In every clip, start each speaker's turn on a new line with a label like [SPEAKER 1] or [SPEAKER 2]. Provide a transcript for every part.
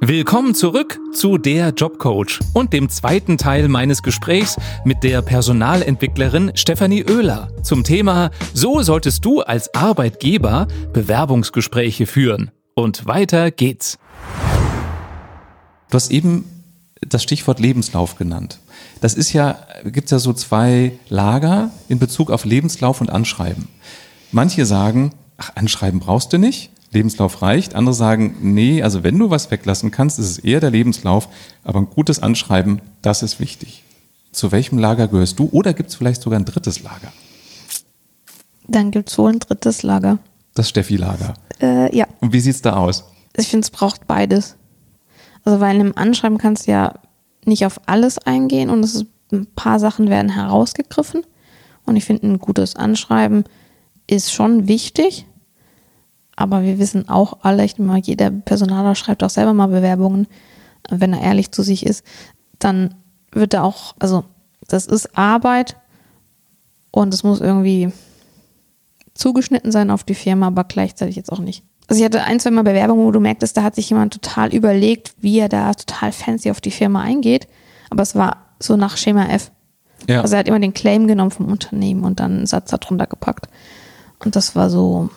[SPEAKER 1] Willkommen zurück zu der Jobcoach und dem zweiten Teil meines Gesprächs mit der Personalentwicklerin Stefanie Oehler zum Thema So solltest du als Arbeitgeber Bewerbungsgespräche führen. Und weiter geht's.
[SPEAKER 2] Du hast eben das Stichwort Lebenslauf genannt. Das ist ja, gibt ja so zwei Lager in Bezug auf Lebenslauf und Anschreiben. Manche sagen, ach, Anschreiben brauchst du nicht. Lebenslauf reicht. Andere sagen, nee, also wenn du was weglassen kannst, ist es eher der Lebenslauf, aber ein gutes Anschreiben, das ist wichtig. Zu welchem Lager gehörst du oder gibt es vielleicht sogar ein drittes Lager?
[SPEAKER 3] Dann gibt es wohl ein drittes Lager.
[SPEAKER 2] Das Steffi-Lager.
[SPEAKER 3] Äh, ja.
[SPEAKER 2] Und wie sieht es da aus?
[SPEAKER 3] Ich finde, es braucht beides. Also weil in einem Anschreiben kannst du ja nicht auf alles eingehen und es ist, ein paar Sachen werden herausgegriffen. Und ich finde, ein gutes Anschreiben ist schon wichtig, aber wir wissen auch alle, ich meine, jeder Personaler schreibt auch selber mal Bewerbungen, wenn er ehrlich zu sich ist, dann wird er auch, also das ist Arbeit und es muss irgendwie zugeschnitten sein auf die Firma, aber gleichzeitig jetzt auch nicht. Also ich hatte ein, zwei Mal Bewerbungen, wo du merktest, da hat sich jemand total überlegt, wie er da total fancy auf die Firma eingeht, aber es war so nach Schema F. Ja. Also er hat immer den Claim genommen vom Unternehmen und dann einen Satz darunter gepackt. Und das war so,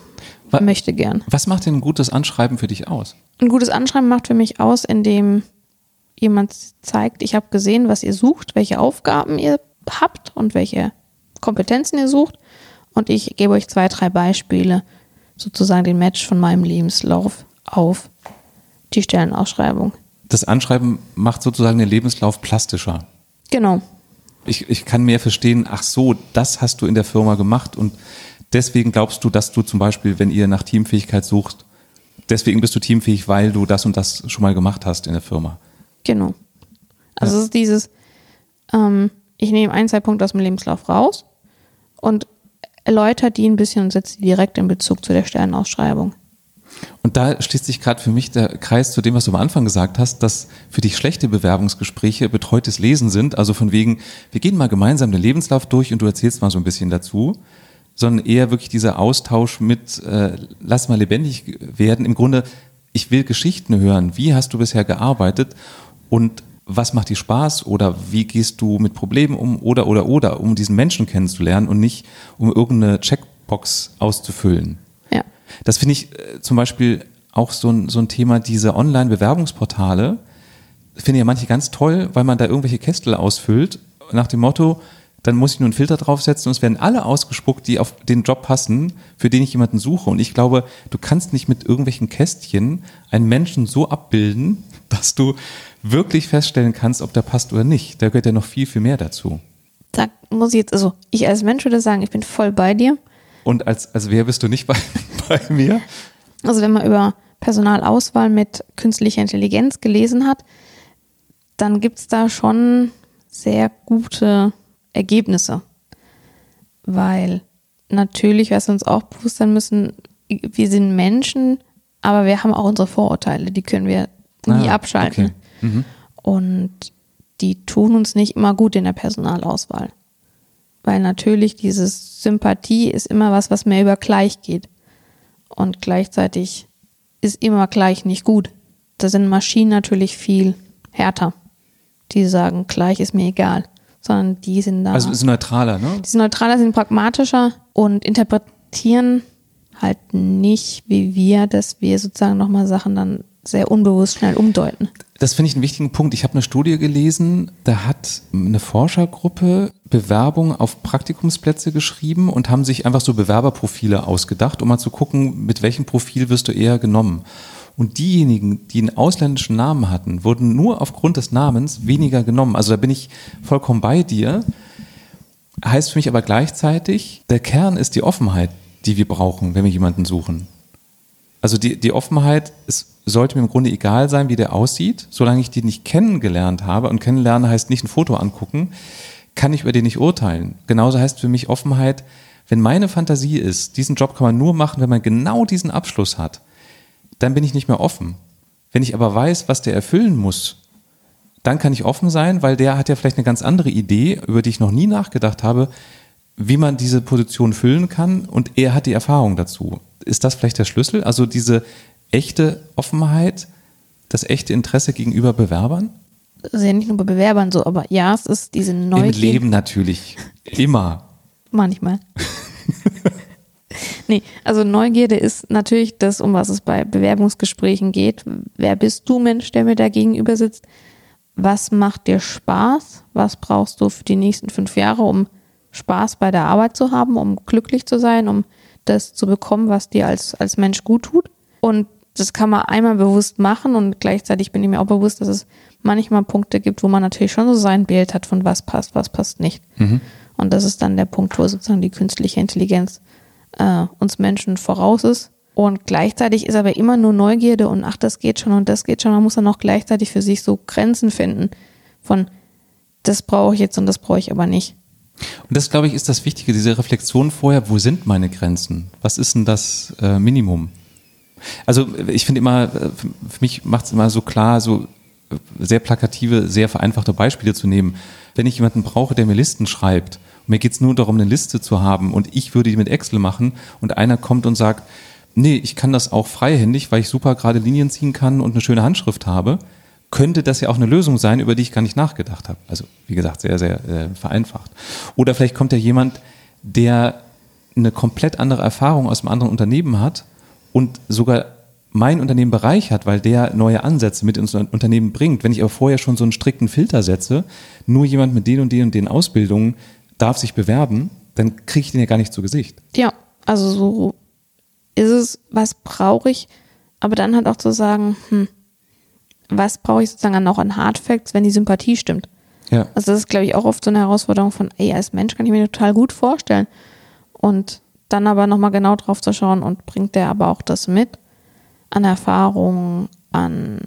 [SPEAKER 3] was, möchte gern.
[SPEAKER 2] Was macht denn ein gutes Anschreiben für dich aus?
[SPEAKER 3] Ein gutes Anschreiben macht für mich aus, indem jemand zeigt, ich habe gesehen, was ihr sucht, welche Aufgaben ihr habt und welche Kompetenzen ihr sucht. Und ich gebe euch zwei, drei Beispiele, sozusagen den Match von meinem Lebenslauf auf die Stellenausschreibung.
[SPEAKER 2] Das Anschreiben macht sozusagen den Lebenslauf plastischer.
[SPEAKER 3] Genau.
[SPEAKER 2] Ich, ich kann mehr verstehen, ach so, das hast du in der Firma gemacht und deswegen glaubst du, dass du zum Beispiel, wenn ihr nach Teamfähigkeit suchst, deswegen bist du teamfähig, weil du das und das schon mal gemacht hast in der Firma.
[SPEAKER 3] Genau. Also ja. es ist dieses, ähm, ich nehme ein, zwei Punkte aus dem Lebenslauf raus und erläutere die ein bisschen und setze die direkt in Bezug zu der Sternenausschreibung.
[SPEAKER 2] Und da schließt sich gerade für mich der Kreis zu dem, was du am Anfang gesagt hast, dass für dich schlechte Bewerbungsgespräche betreutes Lesen sind. Also von wegen, wir gehen mal gemeinsam den Lebenslauf durch und du erzählst mal so ein bisschen dazu sondern eher wirklich dieser Austausch mit, äh, lass mal lebendig werden. Im Grunde, ich will Geschichten hören. Wie hast du bisher gearbeitet und was macht dir Spaß oder wie gehst du mit Problemen um oder oder oder, um diesen Menschen kennenzulernen und nicht um irgendeine Checkbox auszufüllen.
[SPEAKER 3] Ja.
[SPEAKER 2] Das finde ich äh, zum Beispiel auch so ein, so ein Thema, diese Online-Bewerbungsportale, finde ja manche ganz toll, weil man da irgendwelche Kästel ausfüllt, nach dem Motto, dann muss ich nur einen Filter draufsetzen und es werden alle ausgespuckt, die auf den Job passen, für den ich jemanden suche. Und ich glaube, du kannst nicht mit irgendwelchen Kästchen einen Menschen so abbilden, dass du wirklich feststellen kannst, ob der passt oder nicht. Da gehört ja noch viel, viel mehr dazu.
[SPEAKER 3] Da muss ich jetzt, also ich als Mensch würde sagen, ich bin voll bei dir.
[SPEAKER 2] Und als, als wer bist du nicht bei, bei mir?
[SPEAKER 3] Also wenn man über Personalauswahl mit künstlicher Intelligenz gelesen hat, dann gibt es da schon sehr gute Ergebnisse. Weil natürlich, was wir uns auch bewusst sein müssen, wir sind Menschen, aber wir haben auch unsere Vorurteile, die können wir nie ah, abschalten. Okay. Mhm. Und die tun uns nicht immer gut in der Personalauswahl. Weil natürlich dieses Sympathie ist immer was, was mehr über gleich geht. Und gleichzeitig ist immer gleich nicht gut. Da sind Maschinen natürlich viel härter. Die sagen, gleich ist mir egal sondern die sind da.
[SPEAKER 2] Also ist neutraler, ne?
[SPEAKER 3] Die sind neutraler, sind pragmatischer und interpretieren halt nicht wie wir, dass wir sozusagen nochmal Sachen dann sehr unbewusst schnell umdeuten.
[SPEAKER 2] Das finde ich einen wichtigen Punkt. Ich habe eine Studie gelesen, da hat eine Forschergruppe Bewerbung auf Praktikumsplätze geschrieben und haben sich einfach so Bewerberprofile ausgedacht, um mal zu gucken, mit welchem Profil wirst du eher genommen. Und diejenigen, die einen ausländischen Namen hatten, wurden nur aufgrund des Namens weniger genommen. Also da bin ich vollkommen bei dir. Heißt für mich aber gleichzeitig, der Kern ist die Offenheit, die wir brauchen, wenn wir jemanden suchen. Also die, die Offenheit, es sollte mir im Grunde egal sein, wie der aussieht, solange ich den nicht kennengelernt habe. Und kennenlernen heißt nicht ein Foto angucken, kann ich über den nicht urteilen. Genauso heißt für mich Offenheit, wenn meine Fantasie ist, diesen Job kann man nur machen, wenn man genau diesen Abschluss hat, dann bin ich nicht mehr offen. Wenn ich aber weiß, was der erfüllen muss, dann kann ich offen sein, weil der hat ja vielleicht eine ganz andere Idee, über die ich noch nie nachgedacht habe, wie man diese Position füllen kann und er hat die Erfahrung dazu. Ist das vielleicht der Schlüssel? Also diese echte Offenheit das echte Interesse gegenüber Bewerbern?
[SPEAKER 3] Das ist ja nicht nur bei Bewerbern so, aber ja, es ist diese Neugier.
[SPEAKER 2] Im Leben natürlich. Immer.
[SPEAKER 3] Manchmal. Nee, also Neugierde ist natürlich das, um was es bei Bewerbungsgesprächen geht. Wer bist du, Mensch, der mir da gegenüber sitzt? Was macht dir Spaß? Was brauchst du für die nächsten fünf Jahre, um Spaß bei der Arbeit zu haben, um glücklich zu sein, um das zu bekommen, was dir als, als Mensch gut tut? Und das kann man einmal bewusst machen und gleichzeitig bin ich mir auch bewusst, dass es manchmal Punkte gibt, wo man natürlich schon so sein Bild hat, von was passt, was passt nicht. Mhm. Und das ist dann der Punkt, wo sozusagen die künstliche Intelligenz äh, uns Menschen voraus ist. Und gleichzeitig ist aber immer nur Neugierde und ach, das geht schon und das geht schon. Man muss dann auch gleichzeitig für sich so Grenzen finden von, das brauche ich jetzt und das brauche ich aber nicht.
[SPEAKER 2] Und das, glaube ich, ist das Wichtige, diese Reflexion vorher, wo sind meine Grenzen? Was ist denn das äh, Minimum? Also ich finde immer, äh, für mich macht es immer so klar, so äh, sehr plakative, sehr vereinfachte Beispiele zu nehmen. Wenn ich jemanden brauche, der mir Listen schreibt, mir geht es nur darum, eine Liste zu haben und ich würde die mit Excel machen und einer kommt und sagt, nee, ich kann das auch freihändig, weil ich super gerade Linien ziehen kann und eine schöne Handschrift habe, könnte das ja auch eine Lösung sein, über die ich gar nicht nachgedacht habe. Also wie gesagt, sehr, sehr äh, vereinfacht. Oder vielleicht kommt ja jemand, der eine komplett andere Erfahrung aus einem anderen Unternehmen hat und sogar mein Unternehmen bereichert, weil der neue Ansätze mit ins Unternehmen bringt. Wenn ich aber vorher schon so einen strikten Filter setze, nur jemand mit den und den und den Ausbildungen darf sich bewerben, dann kriege ich den ja gar nicht zu Gesicht.
[SPEAKER 3] Ja, also so ist es, was brauche ich, aber dann halt auch zu sagen, hm, was brauche ich sozusagen auch an Hardfacts, wenn die Sympathie stimmt. Ja. Also das ist, glaube ich, auch oft so eine Herausforderung von, ey, als Mensch kann ich mir total gut vorstellen. Und dann aber nochmal genau drauf zu schauen und bringt der aber auch das mit an Erfahrungen, an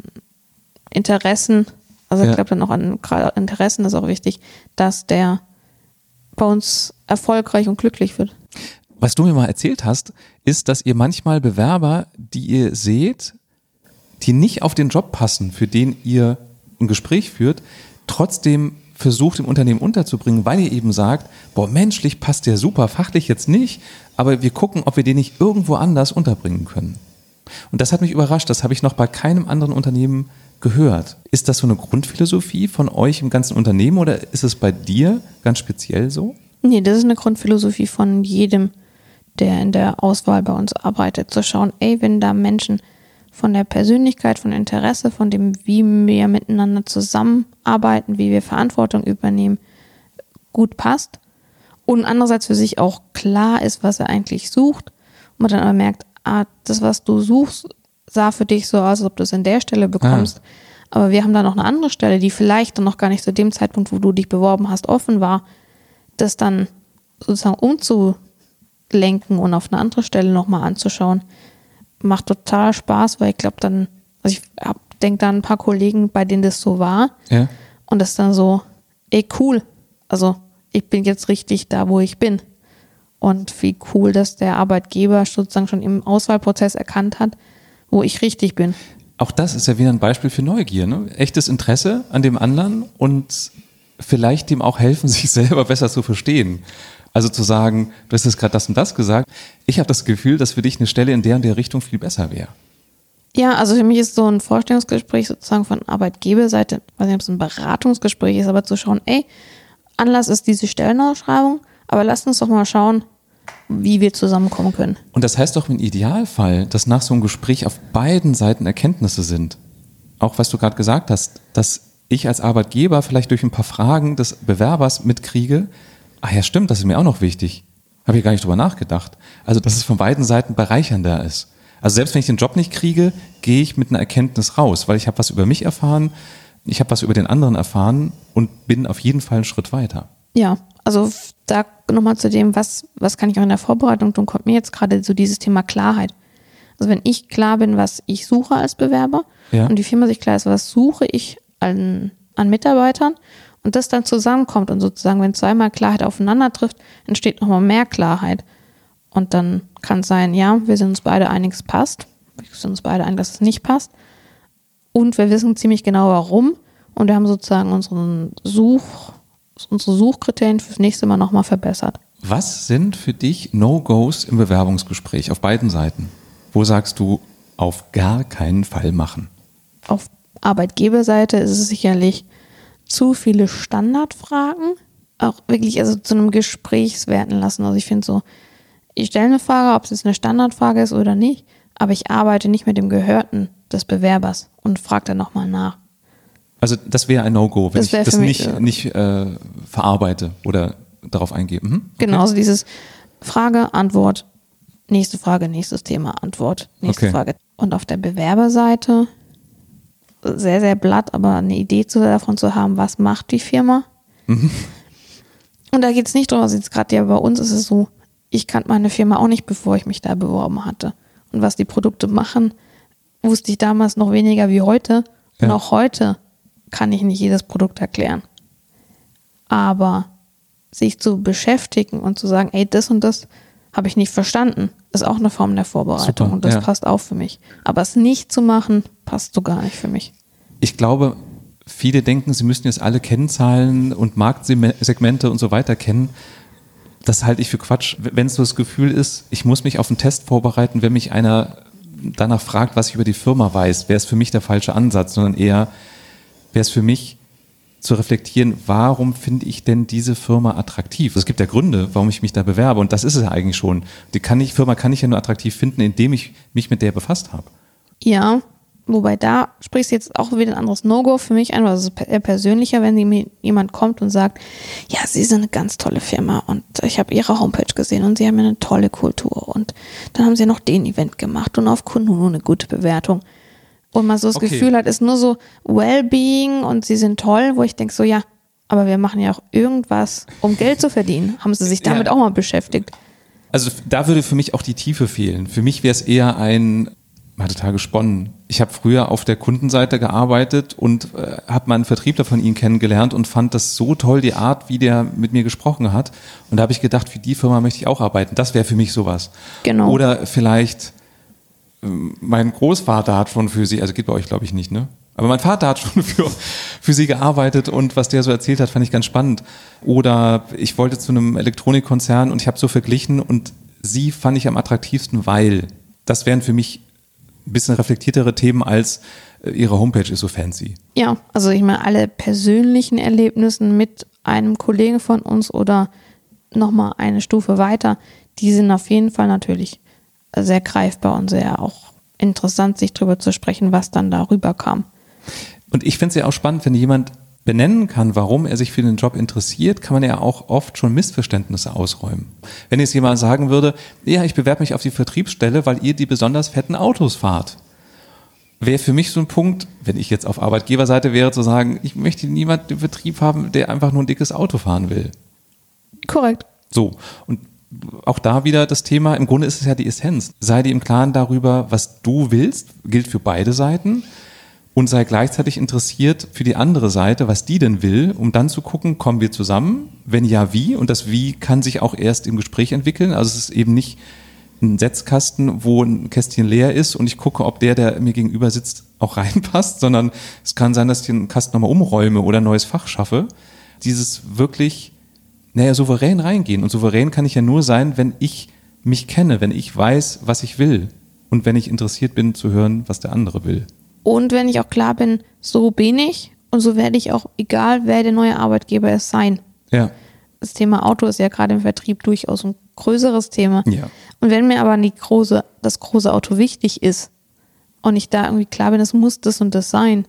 [SPEAKER 3] Interessen. Also ja. ich glaube dann auch an Interessen ist auch wichtig, dass der bei uns erfolgreich und glücklich wird.
[SPEAKER 2] Was du mir mal erzählt hast, ist, dass ihr manchmal Bewerber, die ihr seht, die nicht auf den Job passen, für den ihr ein Gespräch führt, trotzdem versucht im Unternehmen unterzubringen, weil ihr eben sagt, boah, menschlich passt der super, fachlich jetzt nicht, aber wir gucken, ob wir den nicht irgendwo anders unterbringen können. Und das hat mich überrascht, das habe ich noch bei keinem anderen Unternehmen gehört. Ist das so eine Grundphilosophie von euch im ganzen Unternehmen oder ist es bei dir ganz speziell so?
[SPEAKER 3] Nee, das ist eine Grundphilosophie von jedem, der in der Auswahl bei uns arbeitet, zu schauen, ey, wenn da Menschen von der Persönlichkeit, von Interesse, von dem, wie wir miteinander zusammenarbeiten, wie wir Verantwortung übernehmen, gut passt und andererseits für sich auch klar ist, was er eigentlich sucht und man dann aber merkt, ah, das, was du suchst, sah für dich so aus, als ob du es in der Stelle bekommst. Ah. Aber wir haben da noch eine andere Stelle, die vielleicht dann noch gar nicht zu dem Zeitpunkt, wo du dich beworben hast, offen war, das dann sozusagen umzulenken und auf eine andere Stelle nochmal anzuschauen. Macht total Spaß, weil ich glaube dann, also ich denke da an ein paar Kollegen, bei denen das so war. Ja. Und das dann so, ey, cool. Also ich bin jetzt richtig da, wo ich bin. Und wie cool, dass der Arbeitgeber sozusagen schon im Auswahlprozess erkannt hat, wo ich richtig bin.
[SPEAKER 2] Auch das ist ja wieder ein Beispiel für Neugier, ne? Echtes Interesse an dem anderen und vielleicht dem auch helfen, sich selber besser zu verstehen. Also zu sagen, du hast jetzt gerade das und das gesagt. Ich habe das Gefühl, dass für dich eine Stelle in der und der Richtung viel besser wäre.
[SPEAKER 3] Ja, also für mich ist so ein Vorstellungsgespräch sozusagen von Arbeitgeberseite, weiß nicht, ob es ein Beratungsgespräch ist, aber zu schauen, ey, Anlass ist diese Stellenausschreibung, aber lasst uns doch mal schauen, wie wir zusammenkommen können.
[SPEAKER 2] Und das heißt doch im Idealfall, dass nach so einem Gespräch auf beiden Seiten Erkenntnisse sind. Auch was du gerade gesagt hast, dass ich als Arbeitgeber vielleicht durch ein paar Fragen des Bewerbers mitkriege, ach ja, stimmt, das ist mir auch noch wichtig. Habe ich gar nicht drüber nachgedacht. Also, dass es von beiden Seiten bereichernder ist. Also selbst wenn ich den Job nicht kriege, gehe ich mit einer Erkenntnis raus, weil ich habe was über mich erfahren, ich habe was über den anderen erfahren und bin auf jeden Fall einen Schritt weiter.
[SPEAKER 3] Ja, also da nochmal zu dem, was, was kann ich auch in der Vorbereitung tun, kommt mir jetzt gerade so dieses Thema Klarheit. Also wenn ich klar bin, was ich suche als Bewerber ja. und die Firma sich klar ist, was suche ich an, an Mitarbeitern und das dann zusammenkommt und sozusagen, wenn zweimal Klarheit aufeinander trifft, entsteht nochmal mehr Klarheit. Und dann kann es sein, ja, wir sind uns beide einig, es passt. Wir sind uns beide einig, dass es nicht passt. Und wir wissen ziemlich genau warum. Und wir haben sozusagen unseren Such, unsere Suchkriterien fürs nächste Mal nochmal verbessert.
[SPEAKER 2] Was sind für dich No-Gos im Bewerbungsgespräch auf beiden Seiten? Wo sagst du, auf gar keinen Fall machen?
[SPEAKER 3] auf Arbeitgeberseite ist es sicherlich zu viele Standardfragen. Auch wirklich also zu einem Gespräch werden lassen. Also ich finde so, ich stelle eine Frage, ob es jetzt eine Standardfrage ist oder nicht, aber ich arbeite nicht mit dem Gehörten des Bewerbers und frage dann nochmal nach.
[SPEAKER 2] Also das wäre ein No-Go, wenn
[SPEAKER 3] Das
[SPEAKER 2] ich das nicht,
[SPEAKER 3] äh,
[SPEAKER 2] nicht äh, verarbeite oder darauf eingehe. Mhm.
[SPEAKER 3] Genauso dieses Frage, Antwort, nächste Frage, nächstes Thema, Antwort, nächste
[SPEAKER 2] Okay.
[SPEAKER 3] Frage. Und auf der Bewerberseite sehr, sehr blatt, aber eine Idee zu, davon zu haben, was macht die Firma.
[SPEAKER 2] Mhm.
[SPEAKER 3] Und da geht es nicht darum, also jetzt gerade ja bei uns ist es so, ich kannte meine Firma auch nicht, bevor ich mich da beworben hatte. Und was die Produkte machen, wusste ich damals noch weniger wie heute. Und
[SPEAKER 2] Ja.
[SPEAKER 3] auch heute kann ich nicht jedes Produkt erklären. Aber sich zu beschäftigen und zu sagen, ey, das und das habe ich nicht verstanden, ist auch eine Form der Vorbereitung
[SPEAKER 2] Super,
[SPEAKER 3] und das
[SPEAKER 2] ja.
[SPEAKER 3] passt auch für mich. Aber es nicht zu machen, passt so gar nicht für mich.
[SPEAKER 2] Ich glaube, viele denken, sie müssten jetzt alle Kennzahlen und Marktsegmente und so weiter kennen. Das halte ich für Quatsch. Wenn es so das Gefühl ist, ich muss mich auf einen Test vorbereiten, wenn mich einer danach fragt, was ich über die Firma weiß, wäre es für mich der falsche Ansatz, sondern eher wäre es für mich zu reflektieren, warum finde ich denn diese Firma attraktiv? Es gibt ja Gründe, warum ich mich da bewerbe und das ist es ja eigentlich schon. Die kann ich, Firma kann ich ja nur attraktiv finden, indem ich mich mit der befasst habe.
[SPEAKER 3] Ja, wobei da sprichst du jetzt auch wieder ein anderes No-Go für mich ein, weil es ist persönlicher, wenn jemand kommt und sagt, ja, Sie sind eine ganz tolle Firma und ich habe Ihre Homepage gesehen und Sie haben eine tolle Kultur und dann haben Sie noch den Event gemacht und auf Kununu eine gute Bewertung. Und man so das
[SPEAKER 2] Okay.
[SPEAKER 3] Gefühl hat, ist nur so Wellbeing und Sie sind toll, wo ich denke so, ja, aber wir machen ja auch irgendwas, um Geld zu verdienen. Haben Sie sich damit
[SPEAKER 2] Ja.
[SPEAKER 3] auch mal beschäftigt?
[SPEAKER 2] Also da würde für mich auch die Tiefe fehlen. Für mich wäre es eher ein, mal total gesponnen. Ich habe früher auf der Kundenseite gearbeitet und äh, habe mal einen Vertriebler von Ihnen kennengelernt und fand das so toll, die Art, wie der mit mir gesprochen hat. Und da habe ich gedacht, für die Firma möchte ich auch arbeiten. Das wäre für mich sowas.
[SPEAKER 3] Genau.
[SPEAKER 2] Oder vielleicht, mein Großvater hat schon für Sie, also geht bei euch glaube ich nicht, ne? Aber mein Vater hat schon für, für sie gearbeitet und was der so erzählt hat, fand ich ganz spannend. Oder ich wollte zu einem Elektronikkonzern und ich habe so verglichen und sie fand ich am attraktivsten, weil das wären für mich ein bisschen reflektiertere Themen als äh, ihre Homepage ist so fancy.
[SPEAKER 3] Ja, also ich meine, alle persönlichen Erlebnissen mit einem Kollegen von uns oder nochmal eine Stufe weiter, die sind auf jeden Fall natürlich sehr greifbar und sehr auch interessant, sich darüber zu sprechen, was dann darüber kam.
[SPEAKER 2] Und ich finde es ja auch spannend, wenn jemand benennen kann, warum er sich für den Job interessiert, kann man ja auch oft schon Missverständnisse ausräumen. Wenn jetzt jemand sagen würde, ja, ich bewerbe mich auf die Vertriebsstelle, weil ihr die besonders fetten Autos fahrt, wäre für mich so ein Punkt, wenn ich jetzt auf Arbeitgeberseite wäre, zu sagen, ich möchte niemanden im Vertrieb haben, der einfach nur ein dickes Auto fahren will.
[SPEAKER 3] Korrekt.
[SPEAKER 2] So, und auch da wieder das Thema, im Grunde ist es ja die Essenz. Sei dir im Klaren darüber, was du willst, gilt für beide Seiten und sei gleichzeitig interessiert für die andere Seite, was die denn will, um dann zu gucken, kommen wir zusammen? Wenn ja, wie? Und das Wie kann sich auch erst im Gespräch entwickeln. Also es ist eben nicht ein Setzkasten, wo ein Kästchen leer ist und ich gucke, ob der, der mir gegenüber sitzt, auch reinpasst, sondern es kann sein, dass ich den Kasten nochmal umräume oder ein neues Fach schaffe. Dieses wirklich, naja, souverän reingehen. Und souverän kann ich ja nur sein, wenn ich mich kenne, wenn ich weiß, was ich will und wenn ich interessiert bin zu hören, was der andere will.
[SPEAKER 3] Und wenn ich auch klar bin, so bin ich und so werde ich auch, egal wer der neue Arbeitgeber ist, sein.
[SPEAKER 2] Ja.
[SPEAKER 3] Das Thema Auto ist ja gerade im Vertrieb durchaus ein größeres Thema.
[SPEAKER 2] Ja.
[SPEAKER 3] Und wenn mir aber die große, das große Auto wichtig ist und ich da irgendwie klar bin, es muss das und das sein,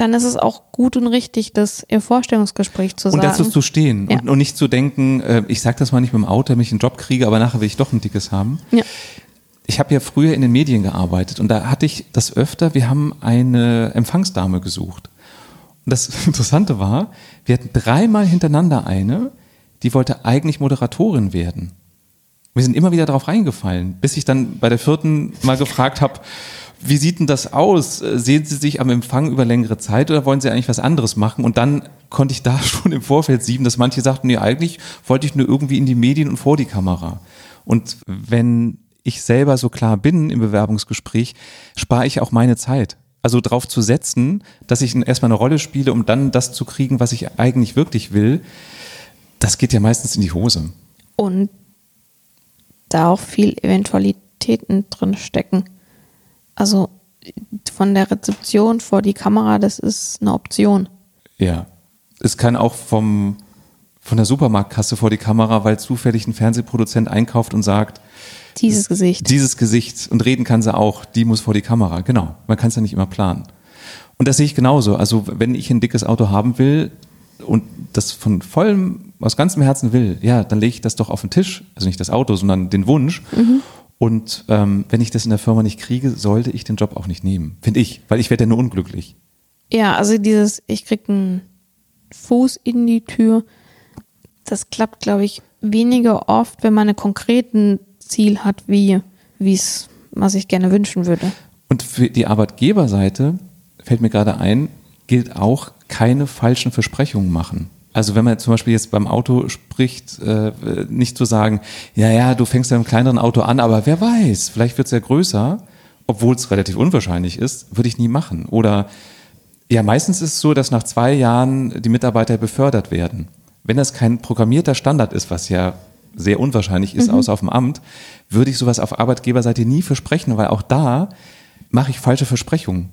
[SPEAKER 3] dann ist es auch gut und richtig, das im Vorstellungsgespräch zu
[SPEAKER 2] Und
[SPEAKER 3] sagen.
[SPEAKER 2] dazu zu stehen
[SPEAKER 3] Ja.
[SPEAKER 2] und, und nicht zu denken, äh, ich sage das mal nicht mit dem Auto, damit ich einen Job kriege, aber nachher will ich doch ein dickes haben.
[SPEAKER 3] ja.
[SPEAKER 2] Ich habe ja früher in den Medien gearbeitet und da hatte ich das öfter, wir haben eine Empfangsdame gesucht. Und das Interessante war, wir hatten dreimal hintereinander eine, die wollte eigentlich Moderatorin werden. Wir sind immer wieder darauf reingefallen, bis ich dann bei der vierten mal gefragt habe, wie sieht denn das aus? Sehen Sie sich am Empfang über längere Zeit oder wollen Sie eigentlich was anderes machen? Und dann konnte ich da schon im Vorfeld sieben, dass manche sagten, nee, eigentlich wollte ich nur irgendwie in die Medien und vor die Kamera. Und wenn ich selber so klar bin im Bewerbungsgespräch, spare ich auch meine Zeit. Also darauf zu setzen, dass ich erstmal eine Rolle spiele, um dann das zu kriegen, was ich eigentlich wirklich will, das geht ja meistens in die Hose.
[SPEAKER 3] Und da auch viel Eventualitäten drin stecken. Also von der Rezeption vor die Kamera, das ist eine Option.
[SPEAKER 2] Ja. Es kann auch vom, von der Supermarktkasse vor die Kamera, weil zufällig ein Fernsehproduzent einkauft und sagt,
[SPEAKER 3] Dieses Gesicht.
[SPEAKER 2] dieses Gesicht und reden kann sie auch, die muss vor die Kamera. Genau. Man kann es ja nicht immer planen. Und das sehe ich genauso. Also wenn ich ein dickes Auto haben will und das von vollem, aus ganzem Herzen will, ja, dann lege ich das doch auf den Tisch. Also nicht das Auto, sondern den Wunsch. Und ähm, wenn ich das in der Firma nicht kriege, sollte ich den Job auch nicht nehmen. Finde ich, weil ich werde ja nur unglücklich.
[SPEAKER 3] Ja, also dieses, ich krieg einen Fuß in die Tür, das klappt, glaube ich, weniger oft, wenn man einen konkreten Ziel hat, wie wie es, was ich gerne wünschen würde.
[SPEAKER 2] Und für die Arbeitgeberseite fällt mir gerade ein, gilt auch keine falschen Versprechungen machen. Also wenn man zum Beispiel jetzt beim Auto spricht, äh, nicht zu sagen, ja, ja, du fängst ja im kleineren Auto an, aber wer weiß, vielleicht wird es ja größer, obwohl es relativ unwahrscheinlich ist, würde ich nie machen. Oder ja, meistens ist es so, dass nach zwei Jahren die Mitarbeiter befördert werden. Wenn das kein programmierter Standard ist, was ja sehr unwahrscheinlich ist, außer auf dem Amt, würde ich sowas auf Arbeitgeberseite nie versprechen, weil auch da mache ich falsche Versprechungen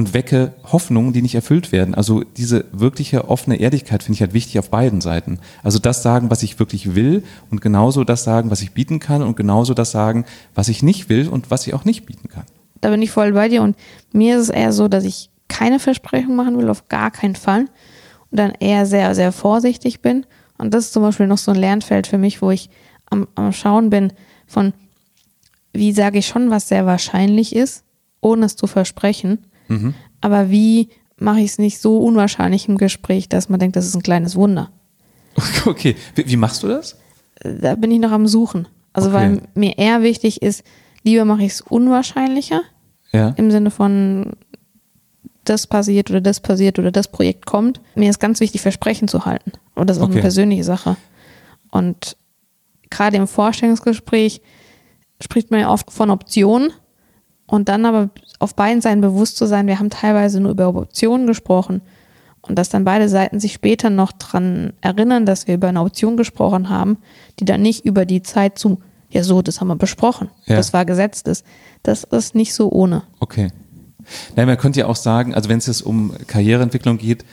[SPEAKER 2] und wecke Hoffnungen, die nicht erfüllt werden. Also diese wirkliche offene Ehrlichkeit finde ich halt wichtig auf beiden Seiten. Also das sagen, was ich wirklich will und genauso das sagen, was ich bieten kann und genauso das sagen, was ich nicht will und was ich auch nicht bieten kann.
[SPEAKER 3] Da bin ich voll bei dir und mir ist es eher so, dass ich keine Versprechung machen will, auf gar keinen Fall. Und dann eher sehr, sehr vorsichtig bin. Und das ist zum Beispiel noch so ein Lernfeld für mich, wo ich am, am Schauen bin von, wie sage ich schon, was sehr wahrscheinlich ist, ohne es zu versprechen. Aber wie mache ich es nicht so unwahrscheinlich im Gespräch, dass man denkt, das ist ein kleines Wunder.
[SPEAKER 2] Okay, wie, wie machst du das?
[SPEAKER 3] Da bin ich noch am Suchen. Also
[SPEAKER 2] Okay.
[SPEAKER 3] weil mir eher wichtig ist, lieber mache ich es unwahrscheinlicher,
[SPEAKER 2] Ja.
[SPEAKER 3] im Sinne von das passiert oder das passiert oder das Projekt kommt. Mir ist ganz wichtig, Versprechen zu halten. Und das ist auch
[SPEAKER 2] Okay.
[SPEAKER 3] eine persönliche Sache. Und gerade im Vorstellungsgespräch spricht man ja oft von Optionen und dann aber auf beiden Seiten bewusst zu sein, wir haben teilweise nur über Optionen gesprochen und dass dann beide Seiten sich später noch dran erinnern, dass wir über eine Option gesprochen haben, die dann nicht über die Zeit zu, ja so, das haben wir besprochen,
[SPEAKER 2] Ja.
[SPEAKER 3] das war gesetzt ist. Das ist nicht so ohne.
[SPEAKER 2] Okay. Nein, man könnte ja auch sagen, also wenn es jetzt um Karriereentwicklung geht,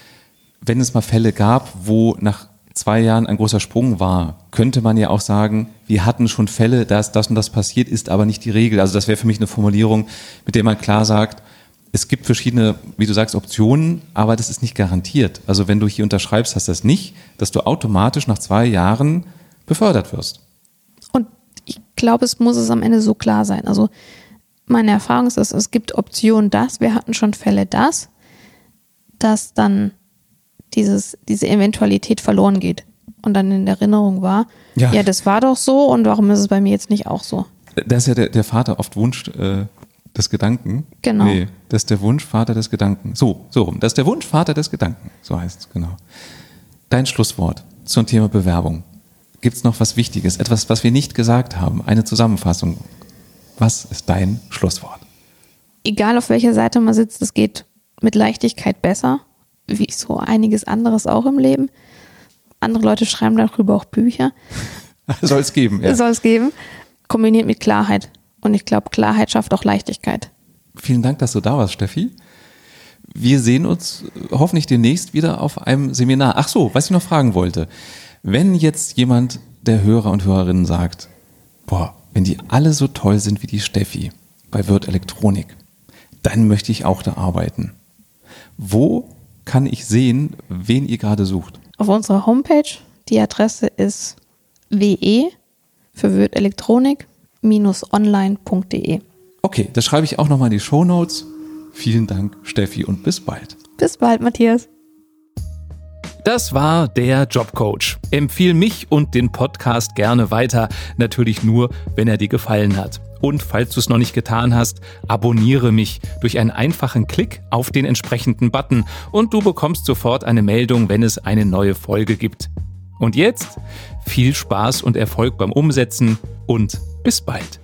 [SPEAKER 2] wenn es mal Fälle gab, wo nach zwei Jahren ein großer Sprung war, könnte man ja auch sagen, wir hatten schon Fälle, da ist das und das passiert, ist aber nicht die Regel. Also das wäre für mich eine Formulierung, mit der man klar sagt, es gibt verschiedene, wie du sagst, Optionen, aber das ist nicht garantiert. Also wenn du hier unterschreibst, heißt das nicht, dass du automatisch nach zwei Jahren befördert wirst.
[SPEAKER 3] Und ich glaube, es muss es am Ende so klar sein. Also meine Erfahrung ist, dass es gibt Optionen das, wir hatten schon Fälle das, dass dann dieses, diese Eventualität verloren geht und dann in Erinnerung war,
[SPEAKER 2] Ja.
[SPEAKER 3] ja. das war doch so und warum ist es bei mir jetzt nicht auch so?
[SPEAKER 2] Das ist ja der, der Vater oft Wunsch äh, des Gedanken.
[SPEAKER 3] Genau.
[SPEAKER 2] Nee, das ist der Wunschvater des Gedanken. So, so rum. Das ist der Wunschvater des Gedanken. So heißt es, genau. Dein Schlusswort zum Thema Bewerbung. Gibt es noch was Wichtiges? Etwas, was wir nicht gesagt haben? Eine Zusammenfassung. Was ist dein Schlusswort?
[SPEAKER 3] Egal auf welcher Seite man sitzt, es geht mit Leichtigkeit besser, wie so einiges anderes auch im Leben. Andere Leute schreiben darüber auch Bücher.
[SPEAKER 2] Soll es geben, ja.
[SPEAKER 3] Soll es geben. Kombiniert mit Klarheit. Und ich glaube, Klarheit schafft auch Leichtigkeit.
[SPEAKER 2] Vielen Dank, dass du da warst, Steffi. Wir sehen uns hoffentlich demnächst wieder auf einem Seminar. Ach so, was ich noch fragen wollte. Wenn jetzt jemand der Hörer und Hörerinnen sagt, boah, wenn die alle so toll sind wie die Steffi bei Wirt Elektronik, dann möchte ich auch da arbeiten. Wo kann ich sehen, wen ihr gerade sucht?
[SPEAKER 3] Auf unserer Homepage, die Adresse ist we für Wirt Elektronik online.de.
[SPEAKER 2] Okay, das schreibe ich auch nochmal in die Show Notes. Vielen Dank, Steffi, und bis bald.
[SPEAKER 3] Bis bald, Matthias.
[SPEAKER 1] Das war der Jobcoach. Empfiehl mich und den Podcast gerne weiter, natürlich nur, wenn er dir gefallen hat. Und falls du es noch nicht getan hast, abonniere mich durch einen einfachen Klick auf den entsprechenden Button und du bekommst sofort eine Meldung, wenn es eine neue Folge gibt. Und jetzt viel Spaß und Erfolg beim Umsetzen und bis bald.